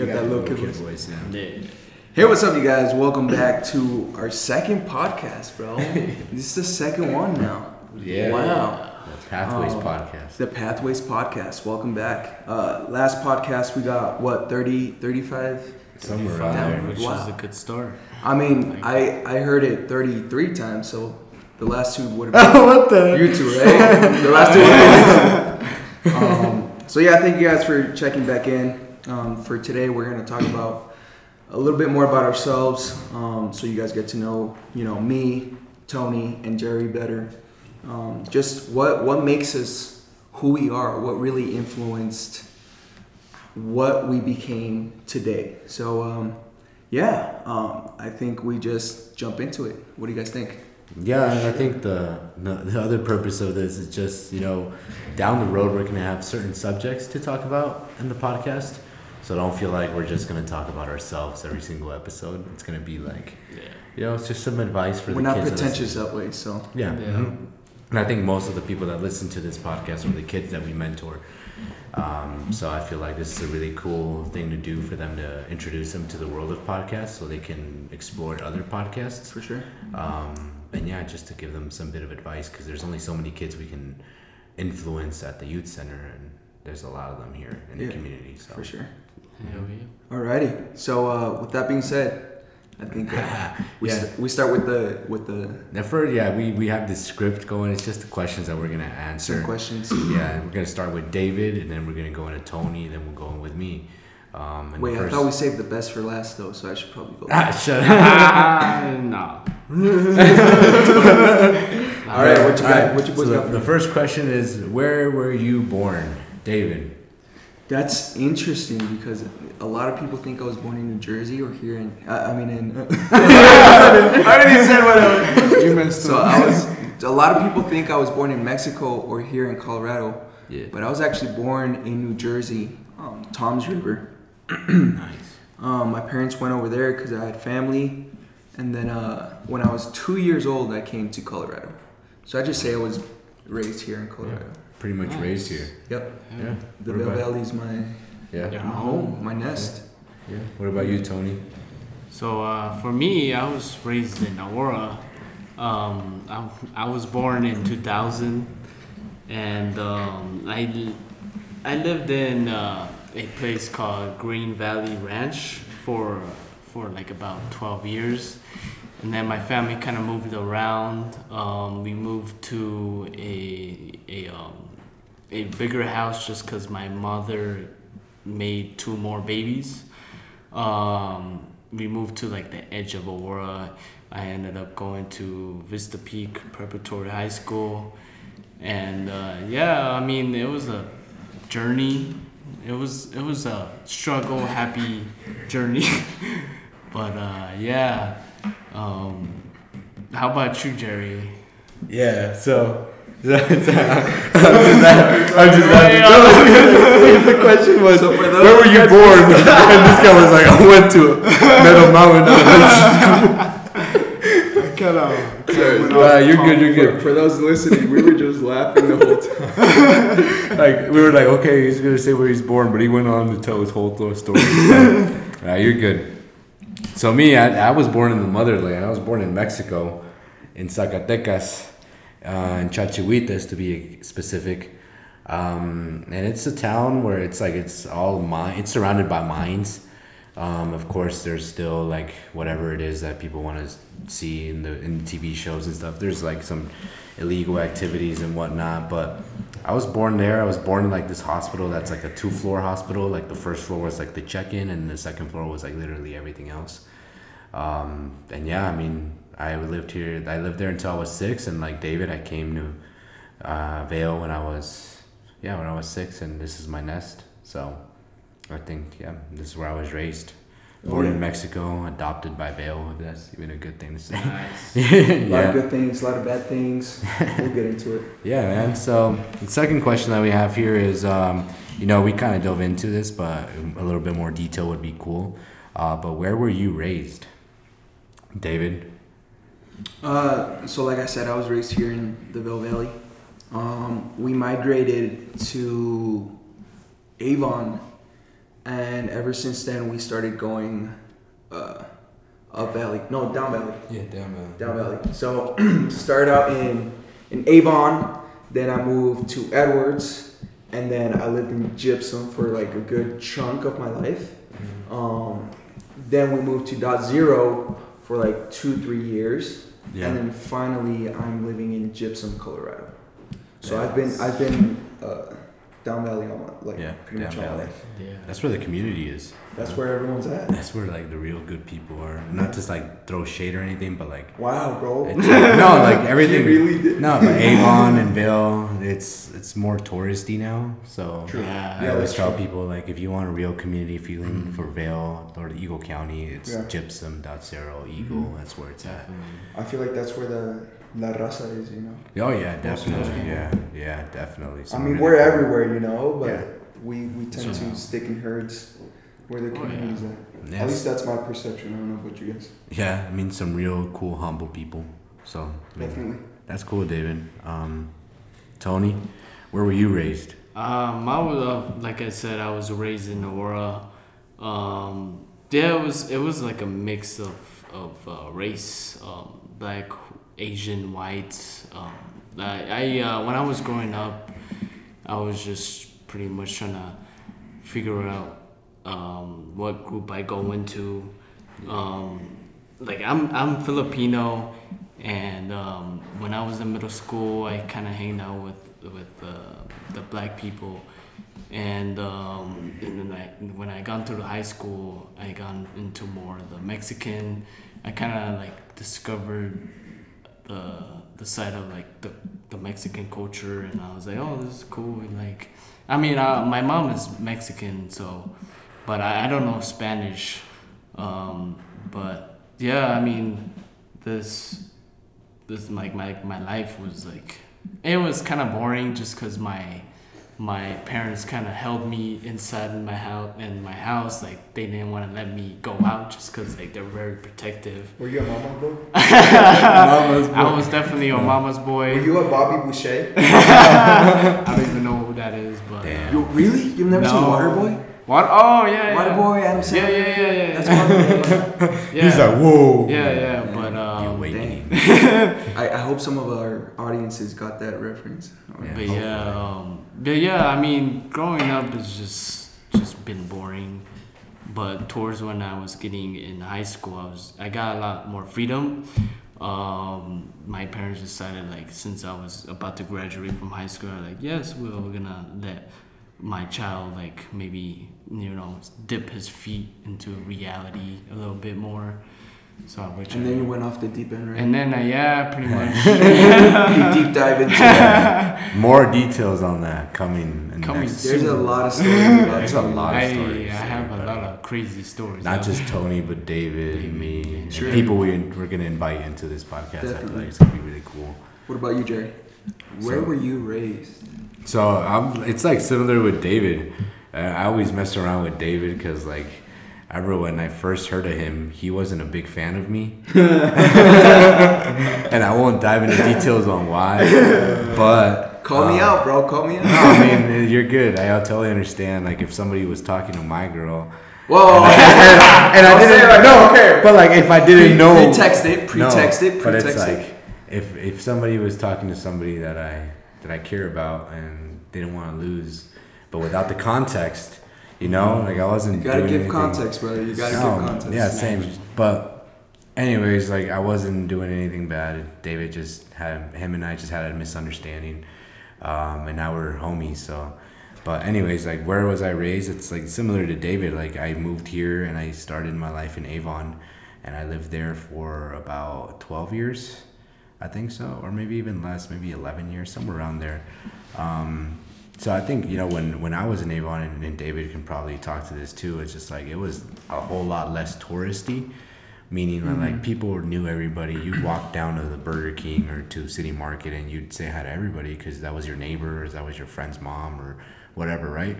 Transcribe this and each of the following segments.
You got that little kid kid voice. voice, yeah. Yeah. Hey, what's up, you guys? Welcome back to our second podcast, bro. this is the second one now. Yeah. Wow. The Pathways Oh. podcast. The Pathways podcast. Welcome back. Uh, last podcast, we got what 30, 35? Somewhere Five, around there. Which Wow. is a good start. I mean, I I heard it thirty three times, so the last two would have been what the? you two, right? the last two. Would have been um, so yeah, thank you guys for checking back in. Um, for today, we're gonna talk about a little bit more about ourselves, um, so you guys get to know, you know, me, Tony, and Jerry better. Um, just what what makes us who we are, what really influenced what we became today. So um, yeah, um, I think we just jump into it. What do you guys think? Yeah, and I think the, the the other purpose of this is just you know, down the road we're gonna have certain subjects to talk about in the podcast. So don't feel like we're just gonna talk about ourselves every single episode. It's gonna be like, Yeah. you know, it's just some advice for We're the not kids. that listen. pretentious that way, so Yeah. Yeah. mhm. And I think most of the people that listen to this podcast are the kids that we mentor. Um, so I feel like this is a really cool thing to do for them to introduce them to the world of podcasts so they can explore other podcasts. for sure. Um, and yeah, just to give them some bit of advice because there's only so many kids we can influence at the youth center, and there's a lot of them here in Yeah, the community. So For sure. Hell yeah. Alrighty. So uh, with that being said, I think uh, we, Yeah. st- we start with the with the Now, for yeah, we we have this script going. It's just the questions that we're gonna answer. some questions. Yeah, we're gonna start with David, and then we're gonna go into Tony, and then we'll go in with me. Um, and Wait, the I thought we saved the best for last though, so I should probably go. ah, shut up. Nah. All right, what you got? Alright, What you boys so got? the, for the first question is, where were you born, David? That's interesting because a lot of people think I was born in New Jersey or here in. I, I mean in. I already said whatever. You messed so I was. A lot of people think I was born in Mexico or here in Colorado, Yeah. but I was actually born in New Jersey, um, Toms River. Nice. Um, my parents went over there because I had family, and then uh, when I was two years old, I came to Colorado. So I just say I was raised here in Colorado. Pretty much Nice. raised here. Yep, Yeah. the What Vail about- Valley's my, Yeah. Yeah. my home, my nest. Yeah. What about you, Tony? So uh, for me, I was raised in Aurora. Um, I, I was born in 2000, and um, I, l- I lived in uh, a place called Green Valley Ranch for for like about 12 years, and then my family kind of moved around. Um, we moved to a a um, a bigger house just because my mother made two more babies. Um, we moved to like the edge of Aurora. I ended up going to Vista Peak Preparatory High School, and uh, yeah, I mean it was a journey. It was it was a struggle, happy journey, but uh, yeah. Um, how about you, Jerry? Yeah. So. I'm just, I'm just the question was, So where were you born? and this guy was like, I went to Meadow Mountain. Off. Uh, you're good. You're good. For, for those listening, we were just laughing the whole time. like we were like, okay, he's gonna say where he's born, but he went on to tell his whole story. So, uh, you're good. So me, I, I was born in the motherland. I was born in Mexico, in Zacatecas, uh, in Chalchihuites to be specific. Um, and it's a town where it's like it's all mine. It's surrounded by mines. Um, of course, there's still like whatever it is that people want to see in the in TV shows and stuff. There's like some illegal activities and whatnot. But I was born there. I was born in like this hospital that's like a two floor hospital. Like the first floor was like the check in, and the second floor was like literally everything else. Um, and yeah, I mean, I lived here. I lived there until I was six. And like David, I came to uh, Vail when I was yeah when I was six, and this is my nest. So I think yeah, this is where I was raised. Born in Mexico, adopted by Vail. That's even a good thing to say. Nice. A lot of good things, a lot of bad things. We'll get into it. yeah, man. So the second question that we have here is, um, you know, we kind of dove into this, but a little bit more detail would be cool. Uh, but where were you raised, David? Uh, so like I said, I was raised here in the Vail Valley. Um, we migrated to Avon and ever since then we started going uh, up valley. No, down valley. Yeah, down valley. Down valley. So started out in in Avon, then I moved to Edwards, and then I lived in Gypsum for like a good chunk of my life. Um, then we moved to Dotsero for like two, three years, Yeah. and then finally I'm living in Gypsum, Colorado. So Yeah. I've been I've been uh, down valley all my like Yeah, pretty much down all my valley. life. Yeah. That's where the community is. That's where everyone's at. That's where like the real good people are. Not just like throw shade or anything, but like Wow, bro. it's, no, like everything. You really did. No, but Avon and Vail, it's it's more touristy now. So True. Yeah. I Yeah, always tell true. people like if you want a real community feeling for Vail or the Eagle County, it's Yeah. Gypsum, Dotsero, Eagle. Mhm. That's where it's at. I feel like that's where the La Raza is, you know. Oh yeah, Most of those definitely. Yeah, yeah, definitely. I mean, we're everywhere, you know, but Yeah. we, we tend So- to stick in herds where the Oh, community's yeah. at. Yeah, At least that's my perception. I don't know about you guys. yeah, I mean some real cool, humble people. So I mean, Definitely. that's cool, David. Um, Tony, where were you raised? Um, I was uh, like I said, I was raised in Aurora. Um, yeah, it was it was like a mix of of uh, race, um, black, Asian, white. Um, I, I uh, when I was growing up, I was just pretty much trying to figure out um, what group I go into. Um, like I'm I'm Filipino, and um, when I was in middle school, I kind of hanged out with with uh, the black people, and um, and then I, when I got into high school, I got into more the Mexican. I kind of like discovered the the side of like the, the Mexican culture, and I was like, oh, this is cool. And like, I mean, uh, my mom is Mexican, so, but I, I don't know Spanish, um, but yeah, I mean, this this like my my life was like it was kind of boring just because my my parents kind of held me inside in my house in my house like they didn't want to let me go out just because like they're very protective Were you a mama boy? mama's boy. I was definitely a mama's boy. Were you a Bobby Boucher? I don't even know who that is, but Damn. You really? You've never seen No. Waterboy? what? Oh yeah, yeah. Waterboy, Adam Yeah, Sandler. yeah, yeah, yeah. That's Waterboy. yeah. He's like, whoa. yeah, yeah, but The um, awakening. I, I hope some of our audiences got that reference. Yeah. but yeah, um, but yeah. I mean, growing up has just just been boring. But towards when I was getting in high school, I was I got a lot more freedom. Um, my parents decided like since I was about to graduate from high school, like yes, we're gonna let my child like maybe you know dip his feet into reality a little bit more. So which And then you went off the deep end, right? and then uh, yeah, pretty much. you deep dive into that. More details on that coming. In Coming next. There's a lot of stories There's a lot of I, stories. I have a lot of crazy stories. Not just Tony, but David, and me, and Sure. people we, we're gonna invite into this podcast. I feel Definitely. like it's gonna be really cool. What about you, Jerry? Where So- were you raised? So I'm, it's like similar with David. Uh, I always mess around with David because like I remember when I first heard of him, he wasn't a big fan of me, and I won't dive into details on why. But Call me uh, out, bro. Call me No, out. I mean you're good. I, totally understand. Like if somebody was talking to my girl, Whoa. and I Don't say didn't like no, okay. but like if I didn't know, Pretext it. Pretext no, it. But it's Pretext like it. if if somebody was talking to somebody that I that I care about and didn't want to lose, but without the context, you know, like I wasn't. You gotta give anything- context, brother. You gotta No, give context. Yeah, same. But anyways, like I wasn't doing anything bad. David just had him and I just had a misunderstanding, um, and now we're homies. So, but anyways, like where was I raised? It's like similar to David. Like I moved here and I started my life in Avon, and I lived there for about twelve years, I think so, or maybe even less, maybe eleven years, somewhere around there. Um, so I think you know when when I was in Avon and, and David can probably talk to this too. It's just like it was a whole lot less touristy, meaning that like mm. people knew everybody. You'd walk down to the Burger King or to City Market and you'd say hi to everybody because that was your neighbor or that was your friend's mom or whatever, right?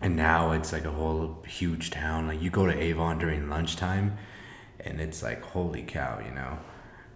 And now it's like a whole huge town. Like you go to Avon during lunchtime, and it's like holy cow, you know.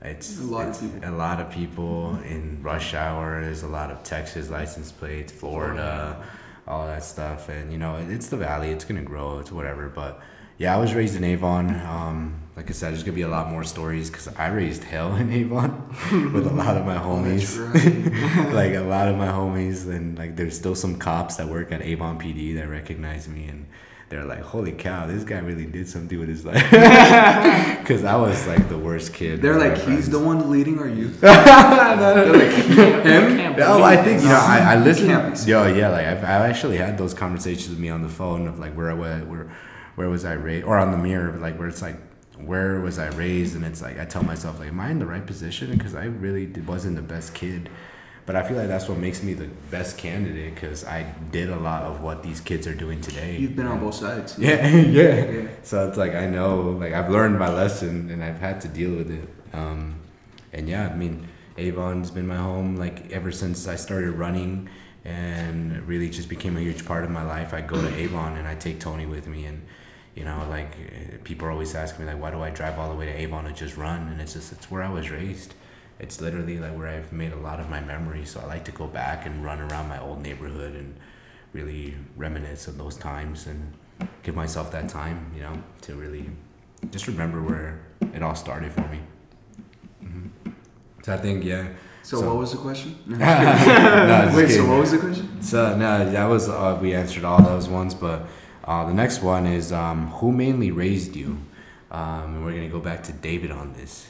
It's A lot of it's people. A lot of people in rush hours, a lot of Texas license plates, Florida, all that stuff. And you know, it's the valley. It's gonna grow. It's whatever. But yeah, I was raised in Avon. Um, like I said, there's gonna be a lot more stories because I raised hell in Avon with a lot of my homies. right. like a lot of my homies, and like there's still some cops that work at Avon PD that recognize me, and they're like, "Holy cow, this guy really did something with his life." Because I was like the worst kid. They're like, he's friends. the one leading our youth. They're like, him? No, I think you know. I, I listen. Yo, yeah, like I've, I've actually had those conversations with me on the phone of like where I was, where, where was I raised, or on the mirror, like where it's like where was I raised, and it's like I tell myself like, am I in the right position? Because I really wasn't the best kid, but I feel like that's what makes me the best candidate because I did a lot of what these kids are doing today. You've been on both sides. Yeah, yeah. Yeah. So it's like I know, like I've learned my lesson and I've had to deal with it. Um, and yeah, I mean, Avon's been my home like ever since I started running, and really just became a huge part of my life. I go to Avon and I take Tony with me, and you know, like people always ask me like, why do I drive all the way to Avon to just run? And it's just it's where I was raised. It's literally like where I've made a lot of my memories. So I like to go back and run around my old neighborhood and really reminisce of those times and give myself that time, you know, to really just remember where it all started for me. hmm So I think, yeah. So, So- what was the question? No. no, just Wait, so what was the question? So no, that was uh, we answered all those ones, but uh, the next one is um, who mainly raised you, um, and we're gonna go back to David on this.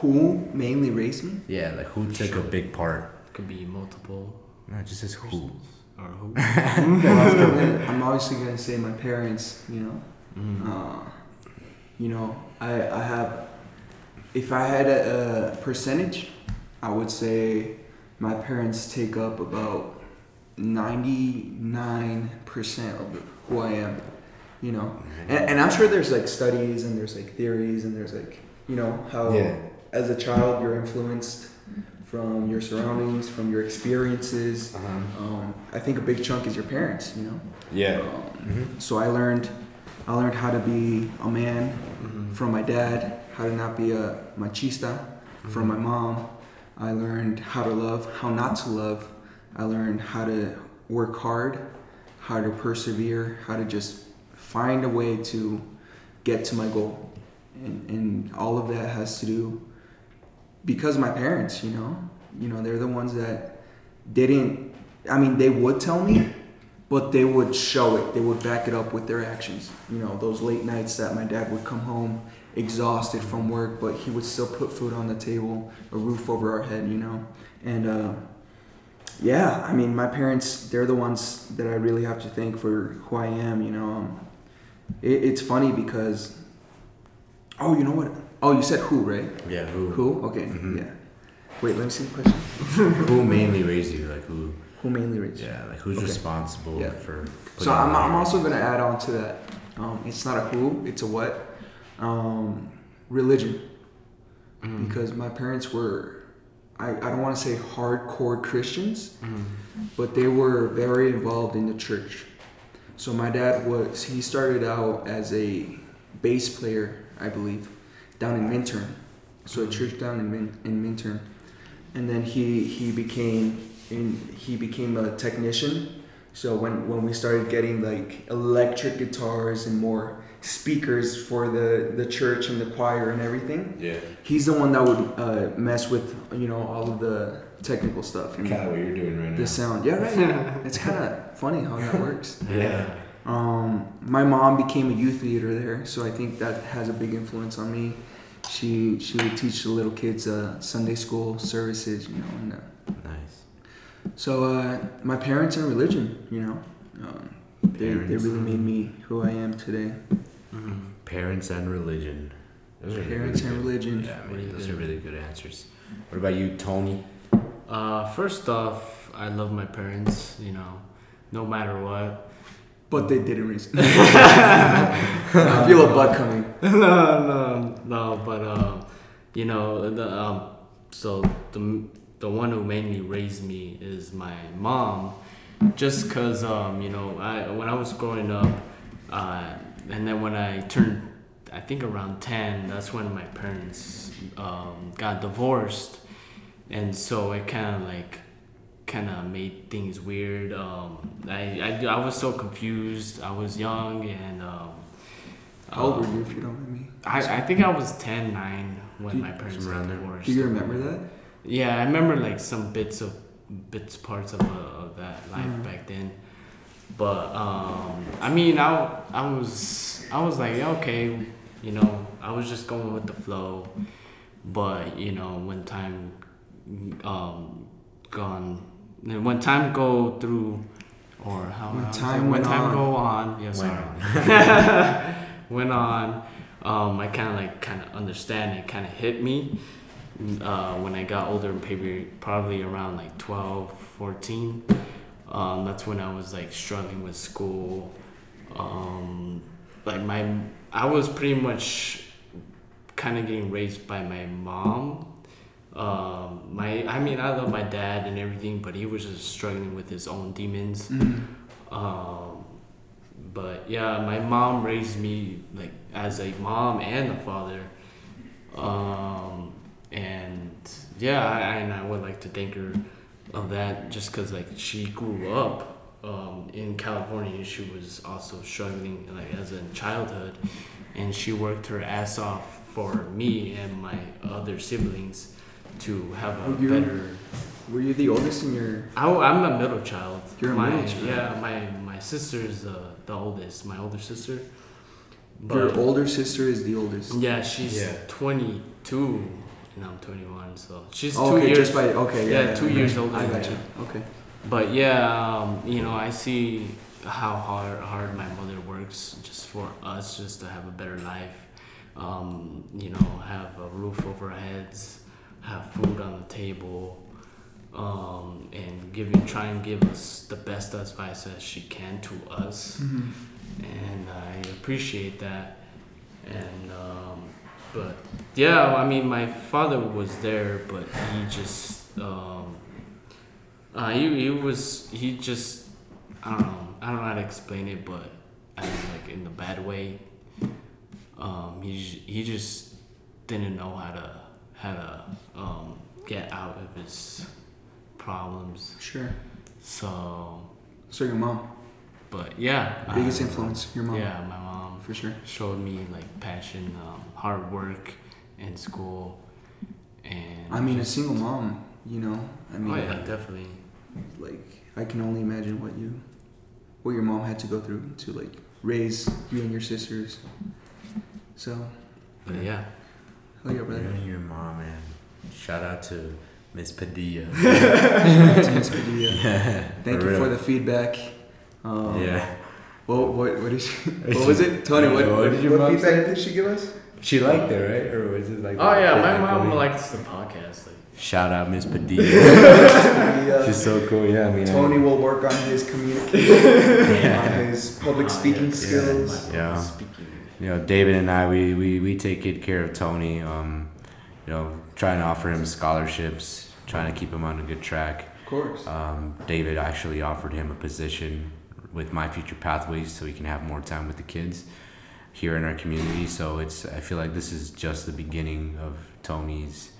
Who mainly raised me? Yeah, like who took a big part? Could be multiple No, it just says who. Or who? I'm obviously gonna say my parents. You know, Mm. uh, you know, I I have. If I had a, a percentage, I would say my parents take up about ninety nine percent of who I am. You know, and, and I'm sure there's like studies and there's like theories and there's like you know how Yeah. As a child you're influenced from your surroundings, from your experiences. Uh-huh. Um, I think a big chunk is your parents. You know. Yeah. Um, Mhm. so I learned, I learned how to be a man Mhm. from my dad, how to not be a machista from my mom. I learned how to love, how not to love. I learned how to work hard, how to persevere, how to just find a way to get to my goal. And, and all of that has to do because my parents, you know, you know, they're the ones that didn't, I mean, they would tell me, but they would show it. They would back it up with their actions. You know, those late nights that my dad would come home exhausted from work, but he would still put food on the table, a roof over our head, you know. And uh, yeah, I mean, my parents, they're the ones that I really have to thank for who I am, you know. Um, it, it's funny because, oh, you know what? Oh, you said who, right? Yeah. Who? Who? Okay, Mhm. yeah. Wait, let me see the question. Who mainly raised you? Like who? Who mainly raised you? Yeah. Like who's Okay. responsible Yeah. for? So I'm, I'm also gonna add on to that. Um, it's not a who, it's a what. Um, religion, Mhm. because my parents were, I, I don't want to say hardcore Christians, Mhm. but they were very involved in the church. So my dad was, he started out as a bass player, I believe, down in Minturn. So a church down in Min, in Minturn, and then he he became in he became a technician. So when when we started getting like electric guitars and more speakers for the the church and the choir and everything, Yeah. he's the one that would uh, mess with you know all of the technical stuff Kind of what you're doing right now. the sound. Yeah, right. it's kind of funny how that works. Yeah. Um, my mom became a youth leader there, so I think that has a big influence on me. She she would teach the little kids uh, Sunday school services, you know, and uh, Nice. so uh, my parents and religion, you know, um, they, they really made me who I am today. Mhm. Parents and religion. Those are Parents really and good. religion. Yeah, I mean, Really those good. are really good answers. What about you, Tony? Uh, first off, I love my parents. You know, no matter what. But they didn't raise. I feel a butt coming. no, no, no. But um, you know, the um, so the the one who mainly raised me is my mom, just cause um, you know, I when I was growing up, uh, and then when I turned, I think around ten, that's when my parents um got divorced, and so it kind of like kind of made things weird. Um, I, I I was so confused. I was young and. Um, How old were um, you, if you don't mind me? I, I think I was 10, 9 when Do- my parents Somewhere got there. divorced. Do you remember that? Yeah, I remember like some bits of bits parts of, uh, of that life Mhm. back then. But um, I mean, I I was I was like okay, you know, I was just going with the flow. But you know, when time um gone, when time go through, or how When time when time on. go on, yeah, Went sorry, went on. Um, I kind of like kind of understand it, kind of hit me uh, when I got older, maybe probably around like 12, 14. Um, that's when I was like struggling with school. Um, like my, I was pretty much kind of getting raised by my mom. Um, my, I mean, I love my dad and everything, but he was just struggling with his own demons. Mm. Um, but yeah, my mom raised me like as a mom and a father. Um, and yeah, I, and I would like to thank her of that just because like she grew up um, in California. She was also struggling like as a childhood, and she worked her ass off for me and my other siblings to have a Were you- better. Were you the oldest in your? I, I'm a middle child. You're a my, middle child. Yeah, my my sister's uh, the oldest. My older sister. Your older sister is the oldest. Yeah, she's Yeah. 22 and I'm 21, so she's two okay, years. just by okay. Yeah, yeah, two years older I got you. Okay. But yeah, um, you know, I see how hard hard my mother works just for us, just to have a better life. Um, you know, have a roof over our heads, have food on the table, um, and giving try and give us the best advice that she can to us Mhm. and I appreciate that. And um, but yeah, I mean, my father was there, but he just um, uh, he he was he just I don't know I don't know how to explain it, but I mean, like in the bad way. Um, he he just didn't know how to how to um, get out of his problems. Sure. So, So your mom, but yeah, biggest I- influence, your mom, Yeah, my mom for sure. showed me like passion, um, hard work in school, and I mean, a single mom. You know, I mean, oh yeah, definitely. like I can only imagine what you, what your mom had to go through to like raise you and your sisters. So, But yeah, oh yeah, You and your mom, man. Shout out to Miss Padilla. To Miss Padilla. Thank For you for the feedback. Um, yeah. What what what is she, what was it, Tony? What, What what, did your what mom feedback say? did she give us? She liked it, right? Or was it like? oh yeah, my mom echoey? likes the podcast. Like, Shout out Miss Padilla. She's so cool. Yeah, I mean. I- Tony will work on his communication, on his public ah, speaking yes, skills. my Yeah. speaking. You know, David and I, we, we, we take good care of Tony. Um, you know, trying to offer him scholarships, trying to keep him on a good track. Of course. Um, David actually offered him a position with My Future Pathways so he can have more time with the kids here in our community. So it's I feel like this is just the beginning of Tony's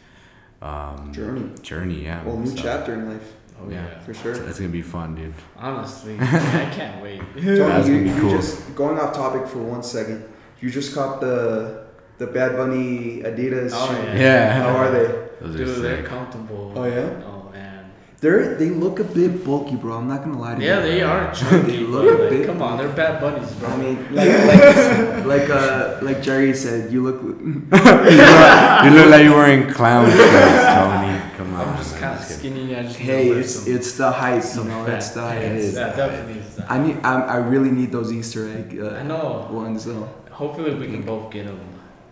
um, Journey. Journey, yeah. Well, new So, chapter in life, Oh Yeah. yeah. for sure. It's, it's gonna be fun, dude. Honestly, I can't wait. Tony, That's you, gonna be you cool. just going off topic for one second. You just copped the the Bad Bunny Adidas. Oh shoe. yeah. Yeah. How are they? Those are Dude, they're comfortable. Oh, yeah? Oh man. They're they look a bit bulky, bro. I'm not gonna lie to you. Yeah, they are chunky. They but, look a bit- Come on, they're bad buddies, bro. I mean, like like like uh like Jerry said, you look. you look like you're wearing clown clothes, Tony. Come on. I'm just man. kind of Just skinny. I just need Hey, it's some, it's the height, you some know. fat It's the pants. height. It is Yeah, definitely is. I need. I, I really need those Easter egg I uh, know. ones though. Hopefully, we can both get them.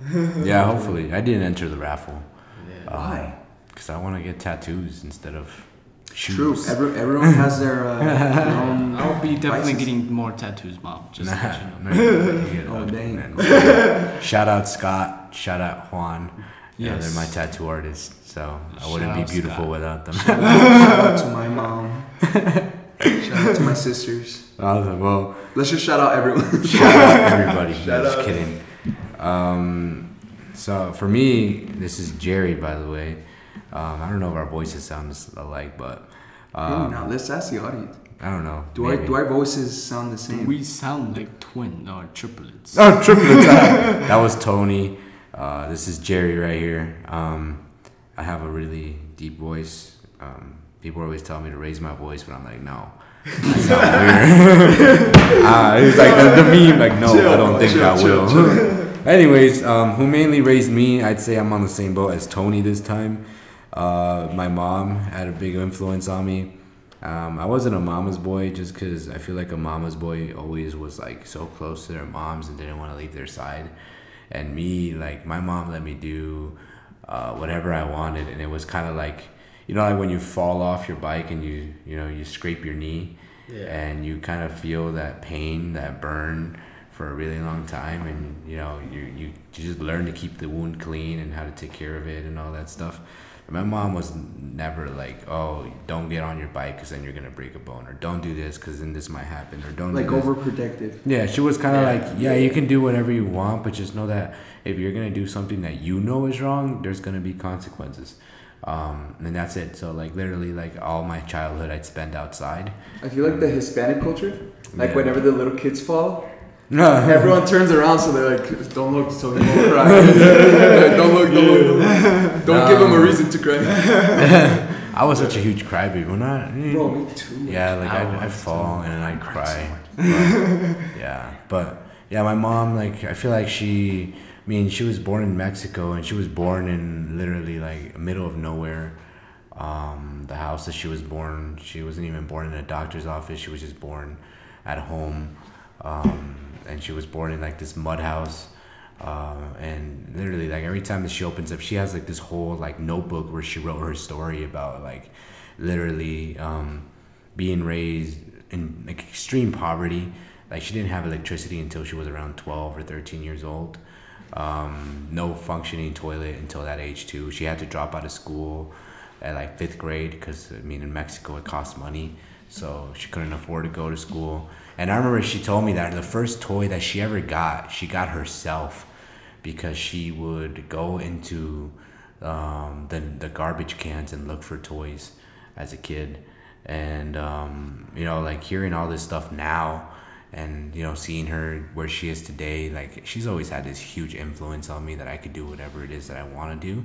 Yeah, hopefully. I didn't enter the raffle. Yeah. Why? Because I want to get tattoos instead of shoes. True. Every, everyone has their, uh, their own. I'll be definitely vices. getting more tattoos, mom. Just to let you know. No, you Oh, dang. Shout out Scott. Shout out Juan. Yeah, Yes. they're my tattoo artists. So I wouldn't be beautiful Scott. without them. Shout out to my mom. Shout out to my sisters. Awesome. Well, Let's just shout out everyone. shout out everybody. Shout just out. kidding. Um, so for me, this is Jerry, by the way. Um, I don't know if our voices sound alike, but Um, now let's ask the audience. I don't know. Do our do our voices sound the same? We sound like twin or triplets. Oh, triplets. that was Tony. Uh, this is Jerry right here. Um, I have a really deep voice. People always tell me to raise my voice, but I'm like, no. I sound weird. uh, it's like the, the meme, like, no, I don't think Chill, I chill, will. Anyways, um, who mainly raised me? I'd say I'm on the same boat as Tony this time. Uh, my mom had a big influence on me. Um, I wasn't a mama's boy just because I feel like a mama's boy always was like so close to their moms and didn't want to leave their side. And me, like my mom let me do uh, whatever I wanted, and it was kind of like, you know, like when you fall off your bike and you, you know, you scrape your knee, and you kind of feel that pain, that burn for a really long time, and you know, you you, you just learn to keep the wound clean and how to take care of it and all that stuff. My mom was never like, "Oh, don't get on your bike because then you're gonna break a bone," or "Don't do this because then this might happen," or "Don't like do overprotective. Yeah, she was kind of Yeah. like, yeah, you can do whatever you want, but just know that if you're gonna do something that you know is wrong, there's gonna be consequences. Um, and that's it. So like literally, like all my childhood, I'd spend outside. I feel like the Hispanic culture, like Yeah. whenever the little kids fall, No, everyone turns around so they're like, "Don't look, so he won't cry. don't look, don't look, don't, look. don't give them a reason to cry." I was such a huge crybaby. When I, Bro, me too. yeah, like I I'd, I'd fall and I cry. But, yeah, but yeah, my mom, like I feel like she, I mean, she was born in Mexico and she was born in literally like middle of nowhere. Um, the house that she was born, she wasn't even born in a doctor's office. She was just born at home, um, and she was born in like this mud house. Uh, and literally, like every time that she opens up, she has like this whole like notebook where she wrote her story about like literally um, being raised in like extreme poverty. Like she didn't have electricity until she was around twelve or thirteen years old. Um, no functioning toilet until that age too. She had to drop out of school at like fifth grade because I mean in Mexico it costs money, so she couldn't afford to go to school. And I remember she told me that the first toy that she ever got, she got herself because she would go into um, the the garbage cans and look for toys as a kid, and um, you know like hearing all this stuff now. And you know, seeing her where she is today, like she's always had this huge influence on me that I could do whatever it is that I want to do.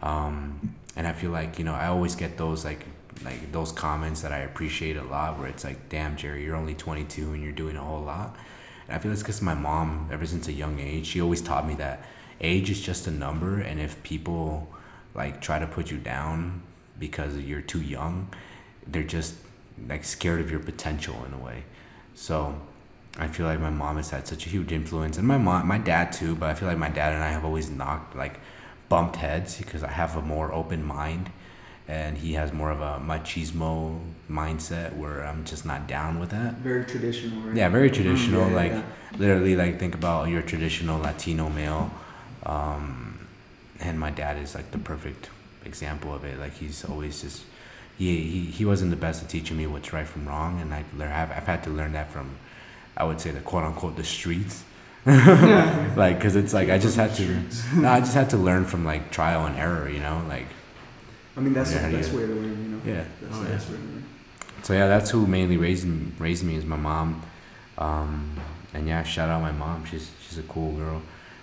Um, and I feel like you know I always get those like like those comments that I appreciate a lot where it's like damn Jerry you're only 22 and you're doing a whole lot. And I feel it's because my mom ever since a young age she always taught me that age is just a number and if people like try to put you down because you're too young they're just like scared of your potential in a way. So I feel like my mom has had such a huge influence, and my mom, my dad too. But I feel like my dad and I have always knocked like bumped heads because I have a more open mind, and he has more of a machismo mindset where I'm just not down with that. Very traditional, right? Yeah, very traditional. Mm, yeah, like yeah. literally, like think about your traditional Latino male, um, and my dad is like the perfect example of it. Like he's always just he he, he wasn't the best at teaching me what's right from wrong, and I I've, I've had to learn that from I would say the quote unquote the streets. like, cause it's like I just had to, no, I just had to learn from like trial and error, you know, like I mean, that's the best way to learn, you know? Yeah. That's Oh, the yeah. best way to learn. So yeah, that's who mainly raised me, raised me is my mom. Um, and yeah, shout out my mom. She's she's a cool girl.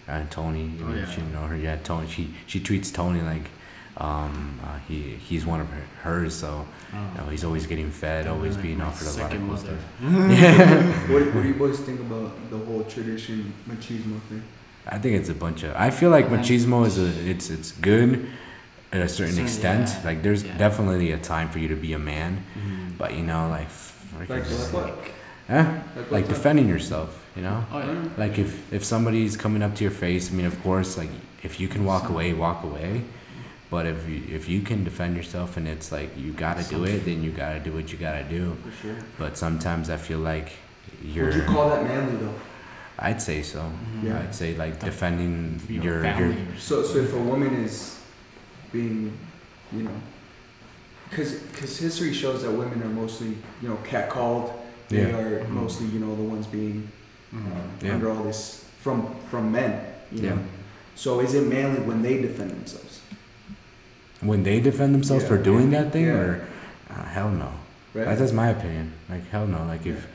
And Tony, you Oh, know, yeah. she know her. Yeah, Tony. She she treats Tony like um, uh, he he's one of her, hers. So you know, he's always getting fed, always Like being offered a lot of second cool mother. stuff. What, what do you boys think about the whole tradition machismo thing? I think it's a bunch of. I feel like machismo is a it's it's good at a certain Certain- extent. yeah. Like there's Yeah. definitely a time for you to be a man, Mhm. but you know like. frick, Like just like- Huh? Like, Like defending yourself, you know. Oh yeah. Like if if somebody's coming up to your face, I mean, of course, like if you can walk away, walk away. But if you, if you can defend yourself and it's like you gotta do it, then you gotta do what you gotta do. For sure. But sometimes I feel like you're. Would you call that manly though? I'd say so. Mhm. Yeah. I'd say like defending Your, your family. your. So, so if a woman is being, you know, because because history shows that women are mostly, you know, catcalled. They Yeah. are mostly, you know, the ones being Mhm. uh, Yeah. under all this from from men. You Yeah. know. So is it manly when they defend themselves? When they defend themselves Yeah. for doing that thing, Yeah. or Uh, hell no. Right? That's my opinion. Like hell no. Like if,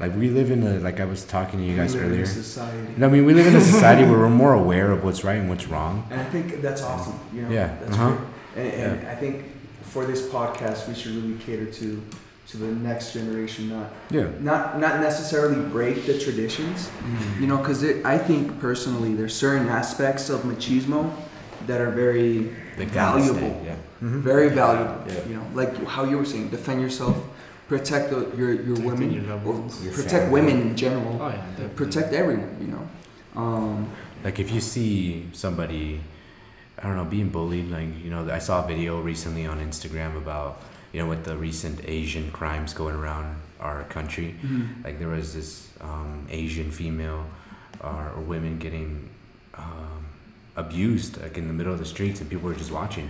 like we live in a like I was talking to you guys We live in a earlier. society. No, I mean we live in a society where we're more aware of what's right and what's wrong. And I think that's awesome. You know, Yeah, that's uh-huh. great. And, and I think for this podcast, we should really cater to to the next generation, not Yeah. not not necessarily break the traditions. Mm. You know, because I think personally, there's certain aspects of machismo that are very The gotta stay, valuable, Yeah. Mhm. very valuable. Yeah. You know, like how you were saying, defend yourself, protect the, your your Protecting women, your loved or. Your protect family. women in general. Oh yeah. Protect everyone. You know. Um, Like if you see somebody, I don't know, being bullied. Like you know, I saw a video recently on Instagram about you know with the recent Asian crimes going around our country. Like there was this um, Asian female or, or women getting um, abused like in the middle of the streets, and people were just watching.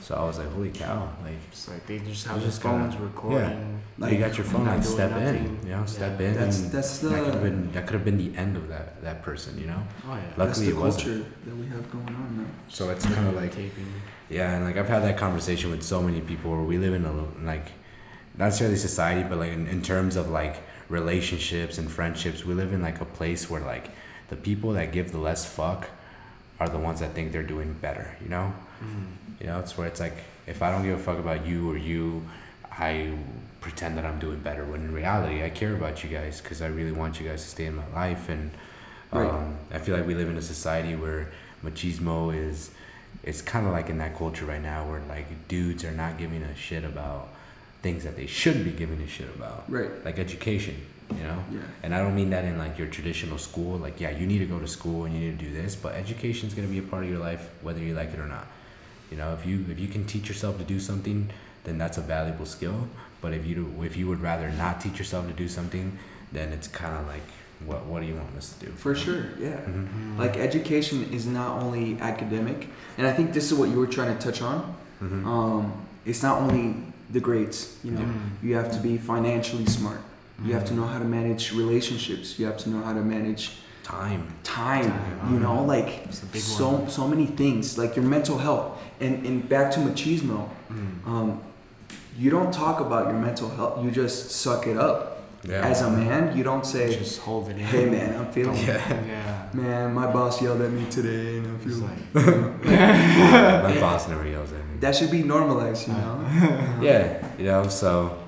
So I was like, holy cow! Like It's like they just I have their just kinda- phones recording. like, you got your phone, like step nothing. in, you know, step Yeah. in. That's that's the that could have been that could have been the end of that that person, you know. Oh yeah. Luckily that's the it wasn't. culture that we have going on now. So it's kind of like taping. Yeah, and like I've had that conversation with so many people where we live in a like not necessarily society, but like in, in terms of like relationships and friendships, we live in like a place where like the people that give the less fuck are the ones that think they're doing better, you know? Mm. You know, it's where it's like if I don't give a fuck about you or you, I pretend that I'm doing better when in reality I care about you guys because I really want you guys to stay in my life and um, Right. I feel like we live in a society where machismo is it's kind of like in that culture right now where like dudes are not giving a shit about things that they should be giving a shit about Right. like education you know Yeah. and i don't mean that in like your traditional school like yeah you need to go to school and you need to do this but education is going to be a part of your life whether you like it or not you know if you if you can teach yourself to do something then that's a valuable skill but if you do, if you would rather not teach yourself to do something then it's kind of like what what do you want us to do For sure, yeah. hmm Like education is not only academic, and I think this is what you were trying to touch on. hmm Um, it's not only the grades. You know, Mm. you have to be financially smart. You have to know how to manage relationships. You have to know how to manage time time. Time, You uh-huh. know, like It's a big so one. so many things. Like your mental health, and and back to machismo. Mm. Um, you don't talk about your mental health. You just suck it up. yeah As a man, you don't say, Just hold it in. "Hey, man, I'm feeling." Yeah. yeah. Man, my boss yelled at me today, and I'm feeling like, my boss never yells at me that should be normalized, you know. yeah you know so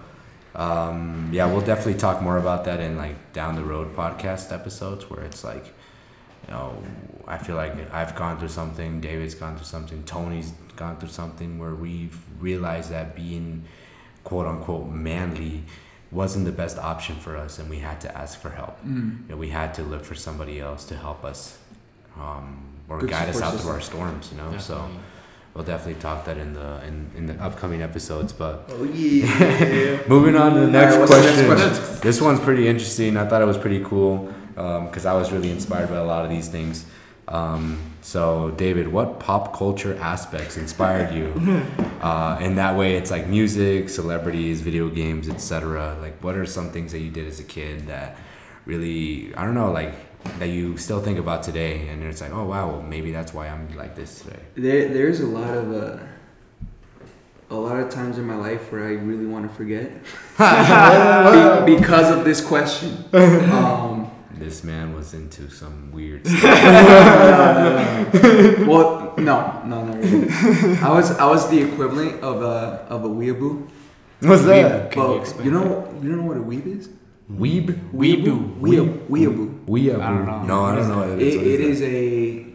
um, yeah we'll definitely talk more about that in like down the road podcast episodes where it's like you know i feel like i've gone through something david's gone through something tony's gone through something where we've realized that being quote unquote manly wasn't the best option for us and we had to ask for help Mm. you know, we had to look for somebody else to help us um, or Good guide us out through our storms you know so definitely. We'll definitely talk that in the in, in the upcoming episodes but Oh yeah. Moving on to the next right, what's the next question. question? This one's pretty interesting. I thought it was pretty cool because I was really inspired by a lot of these things. Um, so, David, what pop culture aspects inspired you? uh, in that way, it's like music, celebrities, video games, etc. Like, what are some things that you did as a kid that really, I don't know, like that you still think about today? And it's like, oh wow, well, maybe that's why I'm like this today. There, there's a lot of uh, a lot of times in my life where I really want to forget Be- because of this question. Um, This man was into some weird. well, no, no, not really. I was I was the equivalent of a of a weeaboo. What's that? You you know you don't know what a weeb is? Weeb. Weeboo. Weeab- Weeaboo. We I don't know. No, I don't know what It, it is. What it is is a.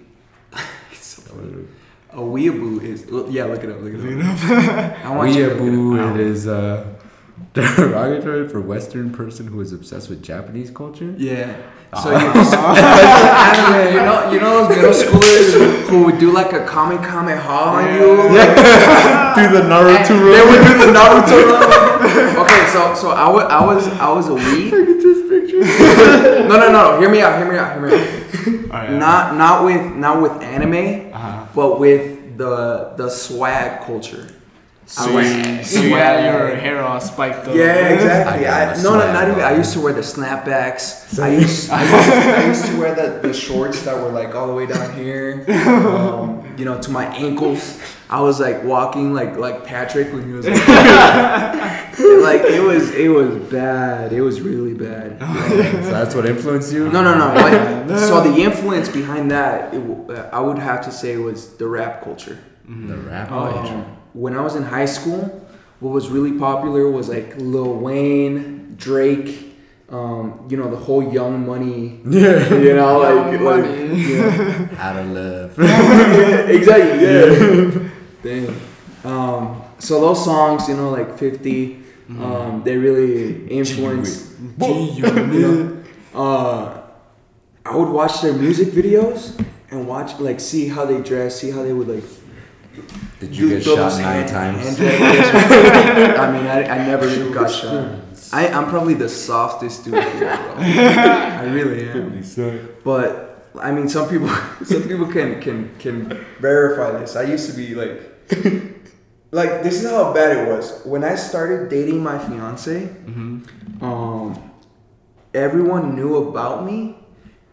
it's so funny. A weeaboo is well, yeah. Look it up. Look it up. I want you to look it it is uh, derogatory for Western person who is obsessed with Japanese culture. Yeah. So you, anime, you know, you know those middle schoolers who would do like a Kamehameha on you. do the And Naruto They would do the Naruto. Run. okay, so so I was I was I was a wee. No no no. Hear me out. Hear me out. Hear me out. Alright, Not not with not with anime, Uh-huh. but with the the swag culture. I So was- you, you swag. had your hair all spiked up. Yeah, exactly. I I, no, no, not even. I used to wear the snapbacks. I used, I used, I used to wear the, the shorts that were like all the way down here, um, you know, to my ankles. I was like walking like like Patrick when he was like, like it was it was bad. It was really bad. so that's what influenced you? No, no, no. Like, so the influence behind that, it, uh, I would have to say, was the rap culture. The rap Oh, culture. Um, when I was in high school, what was really popular was like Lil Wayne, Drake, um, you know, the whole Young Money. Yeah. You know, Young like, Money. like yeah. Out of love. exactly, yeah. Dang. Um, so those songs, you know, like 50, um, they really influenced. you know, uh, I would watch their music videos and watch, like, see how they dress, see how they would, like, Did you get shot nine times? I mean, I, I never got shot. I, I'm probably the softest dude here. I really am. But I mean, some people, some people can can can verify this. I used to be like, like this is how bad it was when I started dating my fiance. Um, everyone knew about me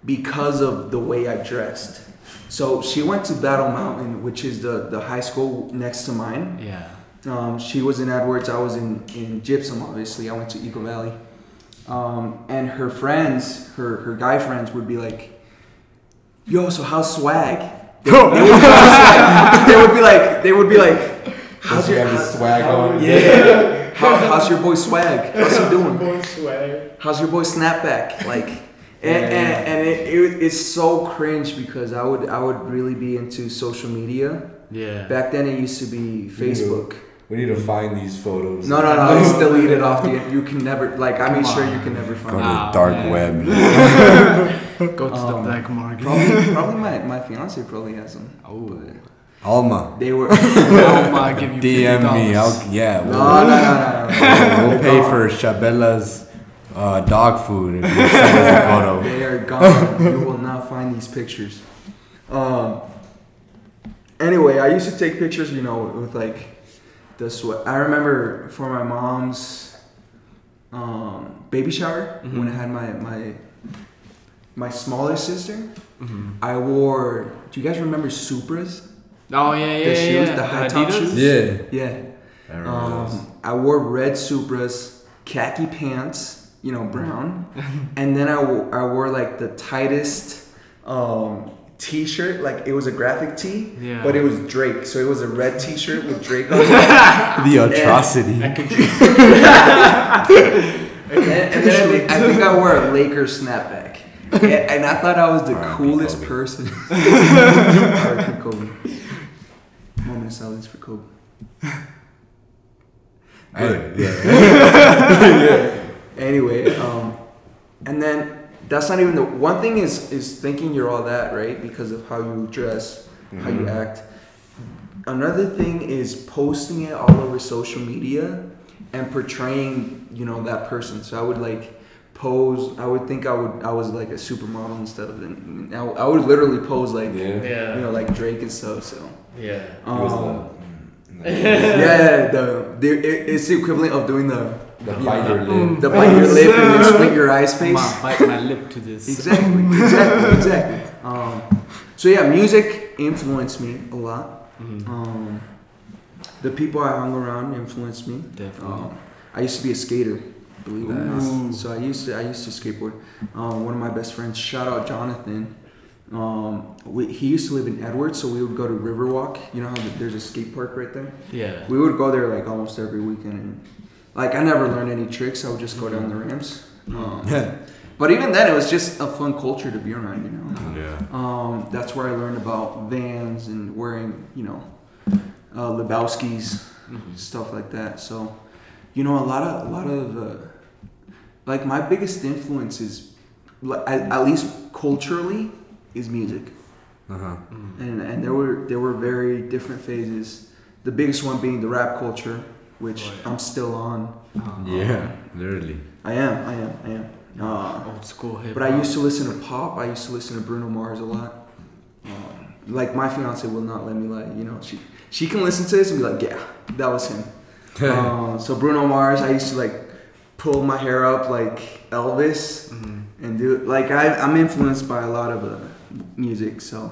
because of the way I dressed. So she went to Battle Mountain, which is the the high school next to mine. Yeah. Um, she was in Edwards. I was in, in Gypsum, obviously. I went to Eagle Valley. Um, and her friends, her, her guy friends, would be like, Yo, so how's swag? They, they would, be like, they would be like, they would be like, How's How's your, got his swag on? yeah. How, how's your boy swag? How's he doing? Boy swag. How's your boy snapback? Like, and, and, and it, it, it's so cringe because I would I would really be into social media. Yeah. Back then, it used to be Facebook. We need to find these photos. No, no, no. It's deleted off the. You can never like. I made sure you can never Go to find. the it. Ah, dark man. web. Go to Um, the black market. Probably, probably my my fiance probably has them. Oh. But Alma. they were. Oh my, give you DM me. $50. I'll, yeah. no, We'll, no, no, no, no. we'll pay for Shabella's uh, dog food if you send us a photo. They are gone. you will not find these pictures. Um. Anyway, I used to take pictures, you know, with like the sweat. I remember for my mom's um, baby shower when I had my my my smallest sister. Mhm. I wore. Do you guys remember Supras? Oh yeah, yeah, The yeah. shoes, yeah. the high top Adidas? shoes? Yeah. Yeah. I remember those. Um, I wore red Supras, khaki pants, you know, brown, and then I I wore like the tightest um, t-shirt, like it was a graphic tee, Yeah. but it was Drake, so it was a red t-shirt with Drake on it. The atrocity. I and, and then I think, I think I wore a Lakers snapback, and, and I thought I was the R.I.P. coolest Kobe. person. R.I.P. Kobe. Moment of silence for Kobe. Hey, yeah. Anyway, um, and then that's not even the one thing is is thinking you're all that right because of how you dress, how you Mhm. act. Another thing is posting it all over social media and portraying you know that person. So I would like pose. I would think I would I was like a supermodel instead of an, I, I would literally pose like Yeah. Yeah. you know like Drake and stuff. So yeah. It was um, the, yeah, the, the it, it's the equivalent of doing the the bite your lip. the bite your lip and then squint your eyes face. I'ma bite my lip to this. Exactly, exactly, exactly. Um, so yeah, music influenced me a lot. Mhm. Um, the people I hung around influenced me. Definitely. Um, I used to be a skater, believe it or not. So I used to I used to skateboard. Um, one of my best friends, shout out Jonathan. Um, we, he used to live in Edwards, so we would go to Riverwalk. You know how there's a skate park right there. Yeah. We would go there like almost every weekend, and like I never learned any tricks. I would just go down the ramps. Um, Yeah. but even then, it was just a fun culture to be around. You know. Yeah. Um, that's where I learned about Vans and wearing, you know, uh, Lebowski's Mhm. stuff like that. So, you know, a lot of a lot of uh, like my biggest influence is, like, at, at least culturally, is music. Uh huh. Mm. And and there were there were very different phases. The biggest one being the rap culture, which Right. I'm still on. Uh, Yeah. Literally. I am, I am, I am. Uh, Old school hip. But I used to listen to pop. I used to listen to Bruno Mars a lot. Um, like my fiance will not let me lie. You know, she she can listen to this and be like, yeah, that was him. uh, so Bruno Mars, I used to like pull my hair up like Elvis Mm-hmm. and do like I, I'm influenced by a lot of uh, music, so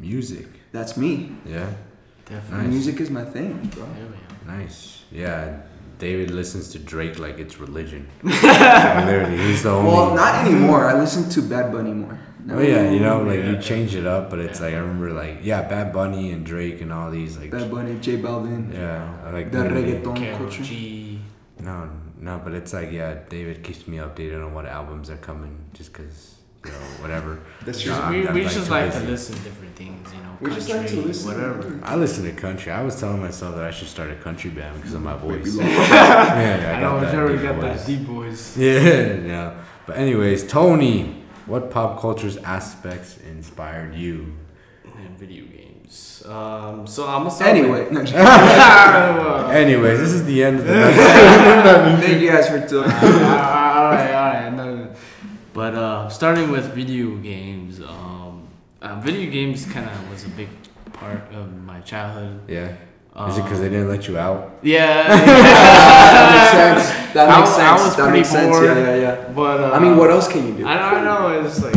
Music. that's me. Yeah. Definitely. Nice. Music is my thing, bro. Hell yeah. Nice. Yeah. David listens to Drake like it's religion. Literally, he's the only. Well, not anymore. I listen to Bad Bunny more. Oh yeah, you know, like you change it up, but it's like I remember like yeah, Bad Bunny and Drake and all these like Bad Bunny, J Balvin, yeah, like the reggaeton Karol culture. G. No, no, but it's like yeah, David keeps me updated on what albums are coming, just cause you know whatever. That's No, your. We we like, just like to busy. listen to different things, you know. We just like to country, listen. Whatever. I listen to country. I was telling myself that I should start a country band because of my voice. Baby, yeah, I, know, that Jerry deep got voice. that deep voice. Yeah, yeah. But anyways, Tony, what pop culture's aspects inspired you? And video games. Um, so I'm gonna start. Anyway, with- Anyways, this is the end of the thank you guys for talking. alright, alright. No, no. But uh, starting with video games, um, uh, video games kind of was a big part of my childhood. Yeah. Uh, Is it because they didn't let you out? Yeah. that makes sense. That I makes I sense. was that pretty makes sense. bored. Yeah, yeah, yeah. but uh, I mean, what else can you do? I don't know. It's like,